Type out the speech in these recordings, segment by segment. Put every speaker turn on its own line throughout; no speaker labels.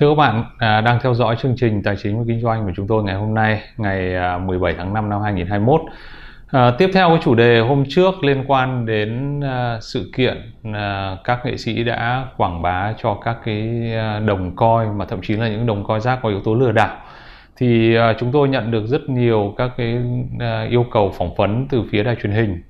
Thưa các bạn, à, đang theo dõi chương trình Tài chính và Kinh doanh của chúng tôi ngày hôm nay, ngày à, 17 tháng 5 năm 2021. À, tiếp theo cái chủ đề hôm trước liên quan đến à, sự kiện à, các nghệ sĩ đã quảng bá cho các cái à, đồng coi mà thậm chí là những đồng coi rác có yếu tố lừa đảo. Thì à, chúng tôi nhận được rất nhiều các cái à, yêu cầu phỏng vấn từ phía đài truyền hình.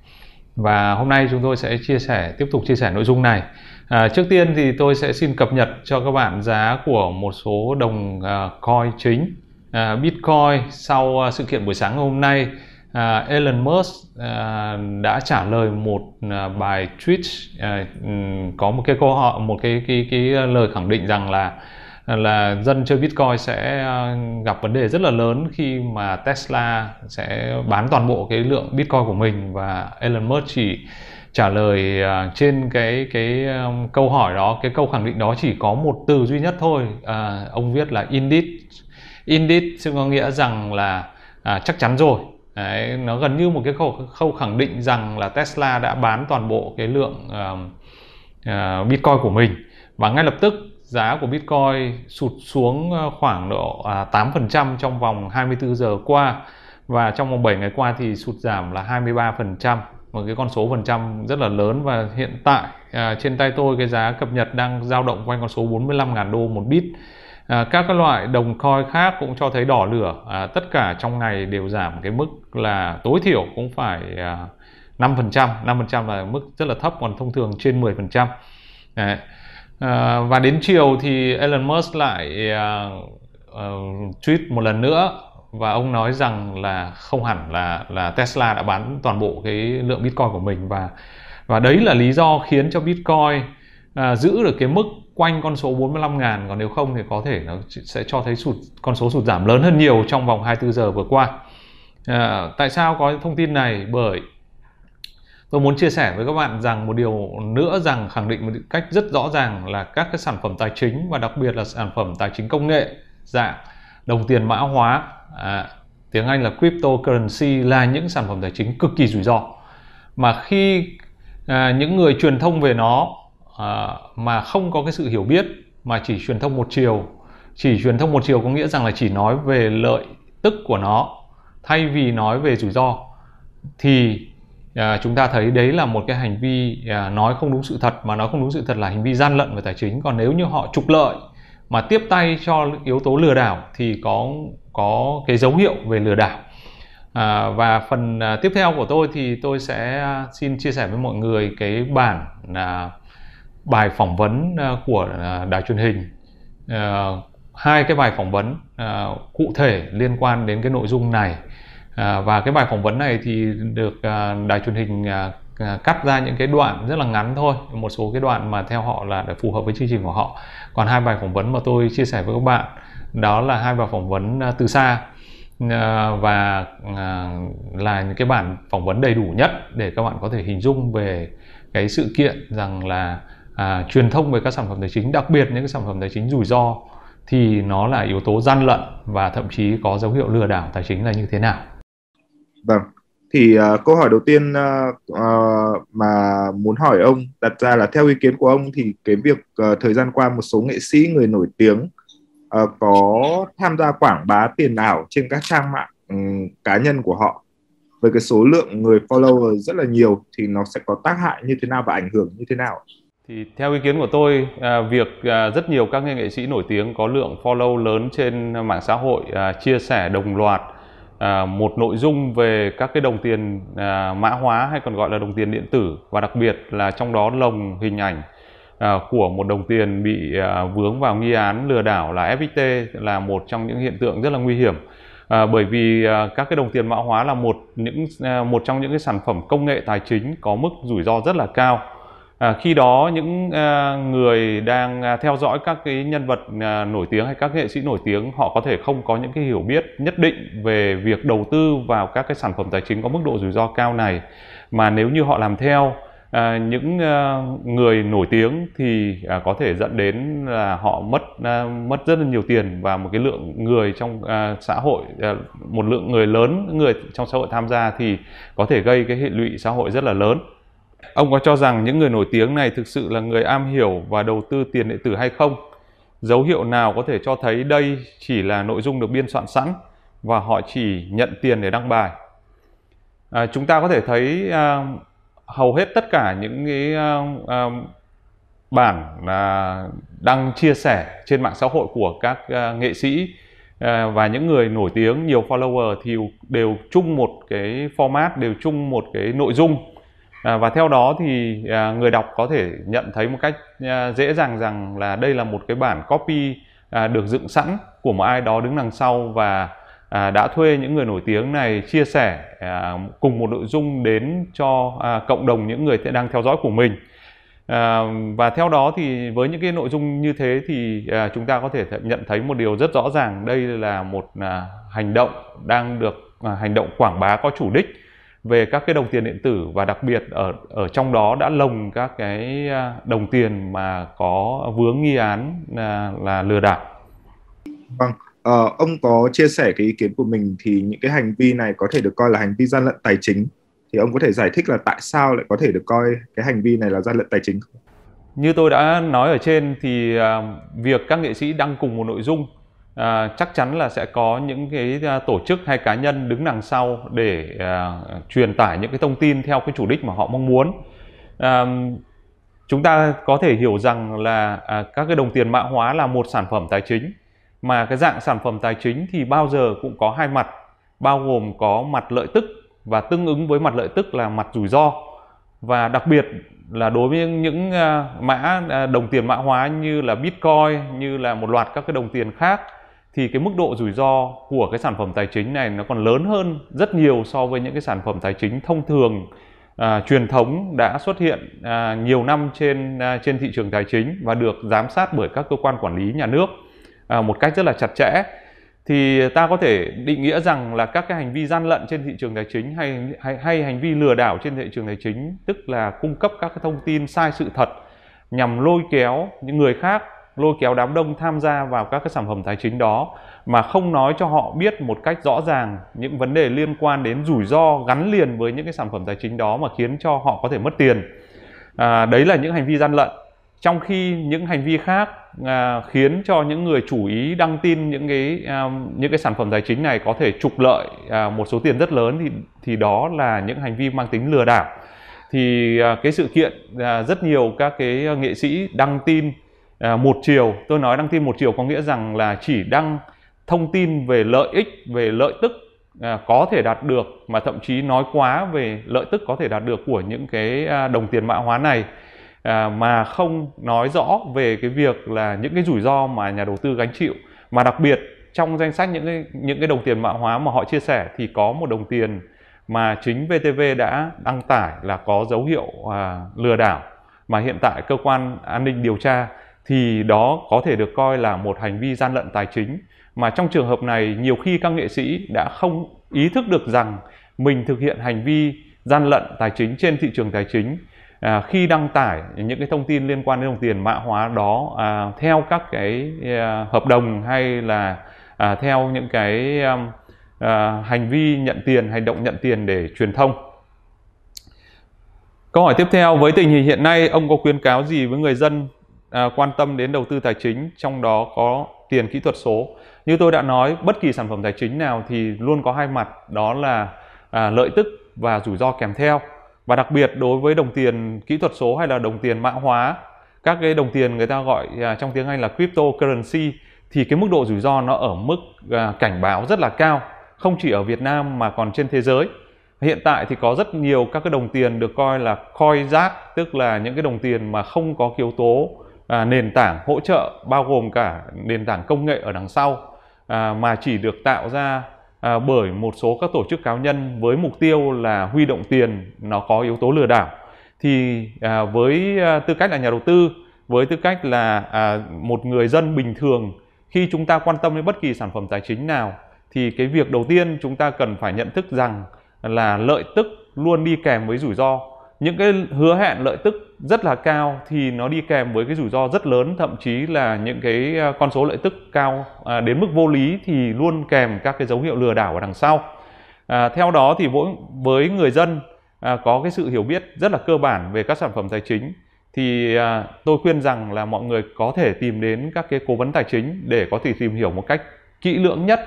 Và hôm nay chúng tôi sẽ chia sẻ tiếp tục chia sẻ nội dung này. À, trước tiên thì tôi sẽ xin cập nhật cho các bạn giá của một số đồng uh, coin chính. Uh, bitcoin sau uh, sự kiện buổi sáng hôm nay uh, Elon Musk uh, đã trả lời một uh, bài tweet uh, có một cái câu hỏi một cái cái cái lời khẳng định rằng là là dân chơi Bitcoin sẽ à, gặp vấn đề rất là lớn khi mà Tesla sẽ bán toàn bộ cái lượng Bitcoin của mình và Elon Musk chỉ trả lời à, trên cái cái à, câu hỏi đó cái câu khẳng định đó chỉ có một từ duy nhất thôi. À, ông viết là indeed. Indeed ซึ่ง có nghĩa rằng là à, chắc chắn rồi. Đấy, nó gần như một cái khâu, khâu khẳng định rằng là Tesla đã bán toàn bộ cái lượng uh, uh, Bitcoin của mình. Và ngay lập tức giá của Bitcoin sụt xuống ờ, khoảng độ à, 8% trong vòng 24 giờ qua. Và trong vòng 7 ngày qua thì sụt giảm là 23% một cái con số phần trăm rất là lớn và hiện tại à, trên tay tôi cái giá cập nhật đang dao động quanh con số 45.000 đô một bit. À, các cái loại đồng coin khác cũng cho thấy đỏ lửa. À, tất cả trong ngày đều giảm cái mức là tối thiểu cũng phải à, 5% 5% là mức rất là thấp còn thông thường trên 10% Đấy. À, và đến chiều thì Elon Musk lại uh, uh, tweet một lần nữa và ông nói rằng là không hẳn là là Tesla đã bán toàn bộ cái lượng Bitcoin của mình và và đấy là lý do khiến cho Bitcoin à, giữ được cái mức quanh con số 45 ngàn còn nếu không thì có thể nó sẽ cho thấy sụt con số sụt giảm lớn hơn nhiều trong vòng 24 giờ vừa qua. À, tại sao có thông tin này? Bởi tôi muốn chia sẻ với các bạn rằng một điều nữa rằng khẳng định một cách rất rõ ràng là các cái sản phẩm tài chính và đặc biệt là sản phẩm tài chính công nghệ dạng đồng tiền mã hóa à, tiếng Anh là cryptocurrency là những sản phẩm tài chính cực kỳ rủi ro. Mà khi à, những người truyền thông về nó à, mà không có cái sự hiểu biết mà chỉ truyền thông một chiều chỉ truyền thông một chiều có nghĩa rằng là chỉ nói về lợi tức của nó thay vì nói về rủi ro thì à, chúng ta thấy đấy là một cái hành vi à, nói không đúng sự thật mà nói không đúng sự thật là hành vi gian lận về tài chính. Còn nếu như họ trục lợi mà tiếp tay cho yếu tố lừa đảo thì có có cái dấu hiệu về lừa đảo. À, và phần à, tiếp theo của tôi thì tôi sẽ à, xin chia sẻ với mọi người cái bản à, bài phỏng vấn à, của à, đài truyền hình. À, hai cái bài phỏng vấn à, cụ thể liên quan đến cái nội dung này à, và cái bài phỏng vấn này thì được à, đài truyền hình à, à, cắt ra những cái đoạn rất là ngắn thôi. Một số cái đoạn mà theo họ là để phù hợp với chương trình của họ. Còn hai bài phỏng vấn mà tôi chia sẻ với các bạn đó là hai bài phỏng vấn à, từ xa. À, và là những cái bản phỏng vấn đầy đủ nhất để các bạn có thể hình dung về cái sự kiện rằng là à, truyền thông về các sản phẩm tài chính đặc biệt những cái sản phẩm tài chính rủi ro thì nó là yếu tố gian lận và thậm chí có dấu hiệu lừa đảo tài chính là như thế nào
vâng thì uh, câu hỏi đầu tiên uh, uh, mà muốn hỏi ông đặt ra là theo ý kiến của ông thì cái việc uh, thời gian qua một số nghệ sĩ người nổi tiếng uh, có tham gia quảng bá tiền ảo trên các trang mạng um, cá nhân của họ với cái số lượng người follower rất là nhiều thì nó sẽ có tác hại như thế nào và ảnh hưởng như thế nào?
Thì theo ý kiến của tôi, à, việc à, rất nhiều các nghệ sĩ nổi tiếng có lượng follow lớn trên mạng xã hội à, chia sẻ đồng loạt à, một nội dung về các cái đồng tiền à, mã hóa hay còn gọi là đồng tiền điện tử và đặc biệt là trong đó lồng hình ảnh à, của một đồng tiền bị à, vướng vào nghi án lừa đảo là FXT là một trong những hiện tượng rất là nguy hiểm. À, bởi vì à, các cái đồng tiền mã hóa là một những à, một trong những cái sản phẩm công nghệ tài chính có mức rủi ro rất là cao. À, khi đó những à, người đang à, theo dõi các cái nhân vật à, nổi tiếng hay các nghệ sĩ nổi tiếng họ có thể không có những cái hiểu biết nhất định về việc đầu tư vào các cái sản phẩm tài chính có mức độ rủi ro cao này. Mà nếu như họ làm theo à, những à, người nổi tiếng thì à, có thể dẫn đến là họ mất à, mất rất là nhiều tiền và một cái lượng người trong à, xã hội à, một lượng người lớn người trong xã hội tham gia thì có thể gây cái hệ lụy xã hội rất là lớn ông có cho rằng những người nổi tiếng này thực sự là người am hiểu và đầu tư tiền điện tử hay không? Dấu hiệu nào có thể cho thấy đây chỉ là nội dung được biên soạn sẵn và họ chỉ nhận tiền để đăng bài? À, chúng ta có thể thấy à, hầu hết tất cả những cái à, à, bản à, đăng chia sẻ trên mạng xã hội của các à, nghệ sĩ à, và những người nổi tiếng nhiều follower thì đều chung một cái format đều chung một cái nội dung à, và theo đó thì à, người đọc có thể nhận thấy một cách à, dễ dàng rằng là đây là một cái bản copy à, được dựng sẵn của một ai đó đứng đằng sau và à, đã thuê những người nổi tiếng này chia sẻ à, cùng một nội dung đến cho à, cộng đồng những người đang theo dõi của mình. À, và theo đó thì với những cái nội dung như thế thì à, chúng ta có thể nhận thấy một điều rất rõ ràng. Đây là một à, hành động đang được à, hành động quảng bá có chủ đích về các cái đồng tiền điện tử và đặc biệt ở ở trong đó đã lồng các cái à, đồng tiền mà có vướng nghi án là, là lừa đảo.
Vâng, Ờ, ông có chia sẻ cái ý kiến của mình thì những cái hành vi này có thể được coi là hành vi gian lận tài chính thì ông có thể giải thích là tại sao lại có thể được coi cái hành vi này là gian lận tài chính không?
Như tôi đã nói ở trên thì uh, việc các nghệ sĩ đăng cùng một nội dung à, chắc chắn là sẽ có những cái ờ, tổ chức hay cá nhân đứng đằng sau để à, truyền tải những cái thông tin theo cái chủ đích mà họ mong muốn. à, chúng ta có thể hiểu rằng là à, các cái đồng tiền mã hóa là một sản phẩm tài chính mà cái dạng sản phẩm tài chính thì bao giờ cũng có hai mặt bao gồm có mặt lợi tức và tương ứng với mặt lợi tức là mặt rủi ro và đặc biệt là đối với những mã đồng tiền mã hóa như là bitcoin như là một loạt các cái đồng tiền khác thì cái mức độ rủi ro của cái sản phẩm tài chính này nó còn lớn hơn rất nhiều so với những cái sản phẩm tài chính thông thường à, truyền thống đã xuất hiện à, nhiều năm trên à, trên thị trường tài chính và được giám sát bởi các cơ quan quản lý nhà nước à, một cách rất là chặt chẽ. Thì ta có thể định nghĩa rằng là các cái hành vi gian lận trên thị trường tài chính hay hay, hay hành vi lừa đảo trên thị trường tài chính tức là cung cấp các cái thông tin sai sự thật nhằm lôi kéo những người khác lôi kéo đám đông tham gia vào các cái sản phẩm tài chính đó mà không nói cho họ biết một cách rõ ràng những vấn đề liên quan đến rủi ro gắn liền với những cái sản phẩm tài chính đó mà khiến cho họ có thể mất tiền. À, đấy là những hành vi gian lận. Trong khi những hành vi khác à, khiến cho những người chủ ý đăng tin những cái à, những cái sản phẩm tài chính này có thể trục lợi à, một số tiền rất lớn thì thì đó là những hành vi mang tính lừa đảo. Thì à, cái sự kiện à, rất nhiều các cái nghệ sĩ đăng tin à, một chiều tôi nói đăng tin một chiều có nghĩa rằng là chỉ đăng thông tin về lợi ích về lợi tức à, có thể đạt được mà thậm chí nói quá về lợi tức có thể đạt được của những cái à, đồng tiền mã hóa này à, mà không nói rõ về cái việc là những cái rủi ro mà nhà đầu tư gánh chịu. Mà đặc biệt trong danh sách những cái những cái đồng tiền mã hóa mà họ chia sẻ thì có một đồng tiền mà chính VTV đã đăng tải là có dấu hiệu à, lừa đảo. Mà hiện tại cơ quan an ninh điều tra thì đó có thể được coi là một hành vi gian lận tài chính. Mà trong trường hợp này nhiều khi các nghệ sĩ đã không ý thức được rằng mình thực hiện hành vi gian lận tài chính trên thị trường tài chính. À, khi đăng tải những cái thông tin liên quan đến đồng tiền mã hóa đó à, theo các cái à, hợp đồng hay là à, theo những cái à, à, hành vi nhận tiền hành động nhận tiền để truyền thông. Câu hỏi tiếp theo với tình hình hiện nay ông có khuyến cáo gì với người dân à, quan tâm đến đầu tư tài chính trong đó có tiền kỹ thuật số. Như tôi đã nói bất kỳ sản phẩm tài chính nào thì luôn có hai mặt đó là à, lợi tức và rủi ro kèm theo. Và đặc biệt đối với đồng tiền kỹ thuật số hay là đồng tiền mã hóa các cái đồng tiền người ta gọi à, trong tiếng Anh là cryptocurrency thì cái mức độ rủi ro nó ở mức à, cảnh báo rất là cao không chỉ ở Việt Nam mà còn trên thế giới. Hiện tại thì có rất nhiều các cái đồng tiền được coi là coin rác tức là những cái đồng tiền mà không có yếu tố à, nền tảng hỗ trợ bao gồm cả nền tảng công nghệ ở đằng sau à, mà chỉ được tạo ra à, bởi một số các tổ chức cá nhân với mục tiêu là huy động tiền nó có yếu tố lừa đảo. Thì à, với à, tư cách là nhà đầu tư với tư cách là à, một người dân bình thường khi chúng ta quan tâm đến bất kỳ sản phẩm tài chính nào thì cái việc đầu tiên chúng ta cần phải nhận thức rằng là lợi tức luôn đi kèm với rủi ro những cái hứa hẹn lợi tức rất là cao thì nó đi kèm với cái rủi ro rất lớn thậm chí là những cái à, con số lợi tức cao à, đến mức vô lý thì luôn kèm các cái dấu hiệu lừa đảo ở đằng sau. À, theo đó thì với, với người dân à, có cái sự hiểu biết rất là cơ bản về các sản phẩm tài chính thì à, tôi khuyên rằng là mọi người có thể tìm đến các cái cố vấn tài chính để có thể tìm hiểu một cách kỹ lưỡng nhất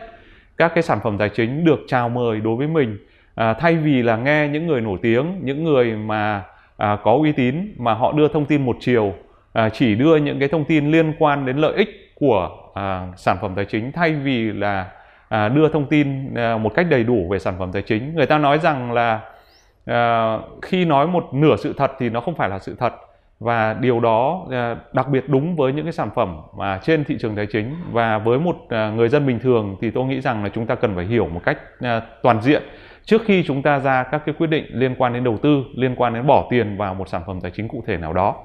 các cái sản phẩm tài chính được chào mời đối với mình à, thay vì là nghe những người nổi tiếng những người mà à, có uy tín mà họ đưa thông tin một chiều à, chỉ đưa những cái thông tin liên quan đến lợi ích của à, sản phẩm tài chính thay vì là à, đưa thông tin à, một cách đầy đủ về sản phẩm tài chính. Người ta nói rằng là à, khi nói một nửa sự thật thì nó không phải là sự thật. Và điều đó à, đặc biệt đúng với những cái sản phẩm mà trên thị trường tài chính. Và với một à, người dân bình thường thì tôi nghĩ rằng là chúng ta cần phải hiểu một cách à, toàn diện trước khi chúng ta ra các cái quyết định liên quan đến đầu tư, liên quan đến bỏ tiền vào một sản phẩm tài chính cụ thể nào đó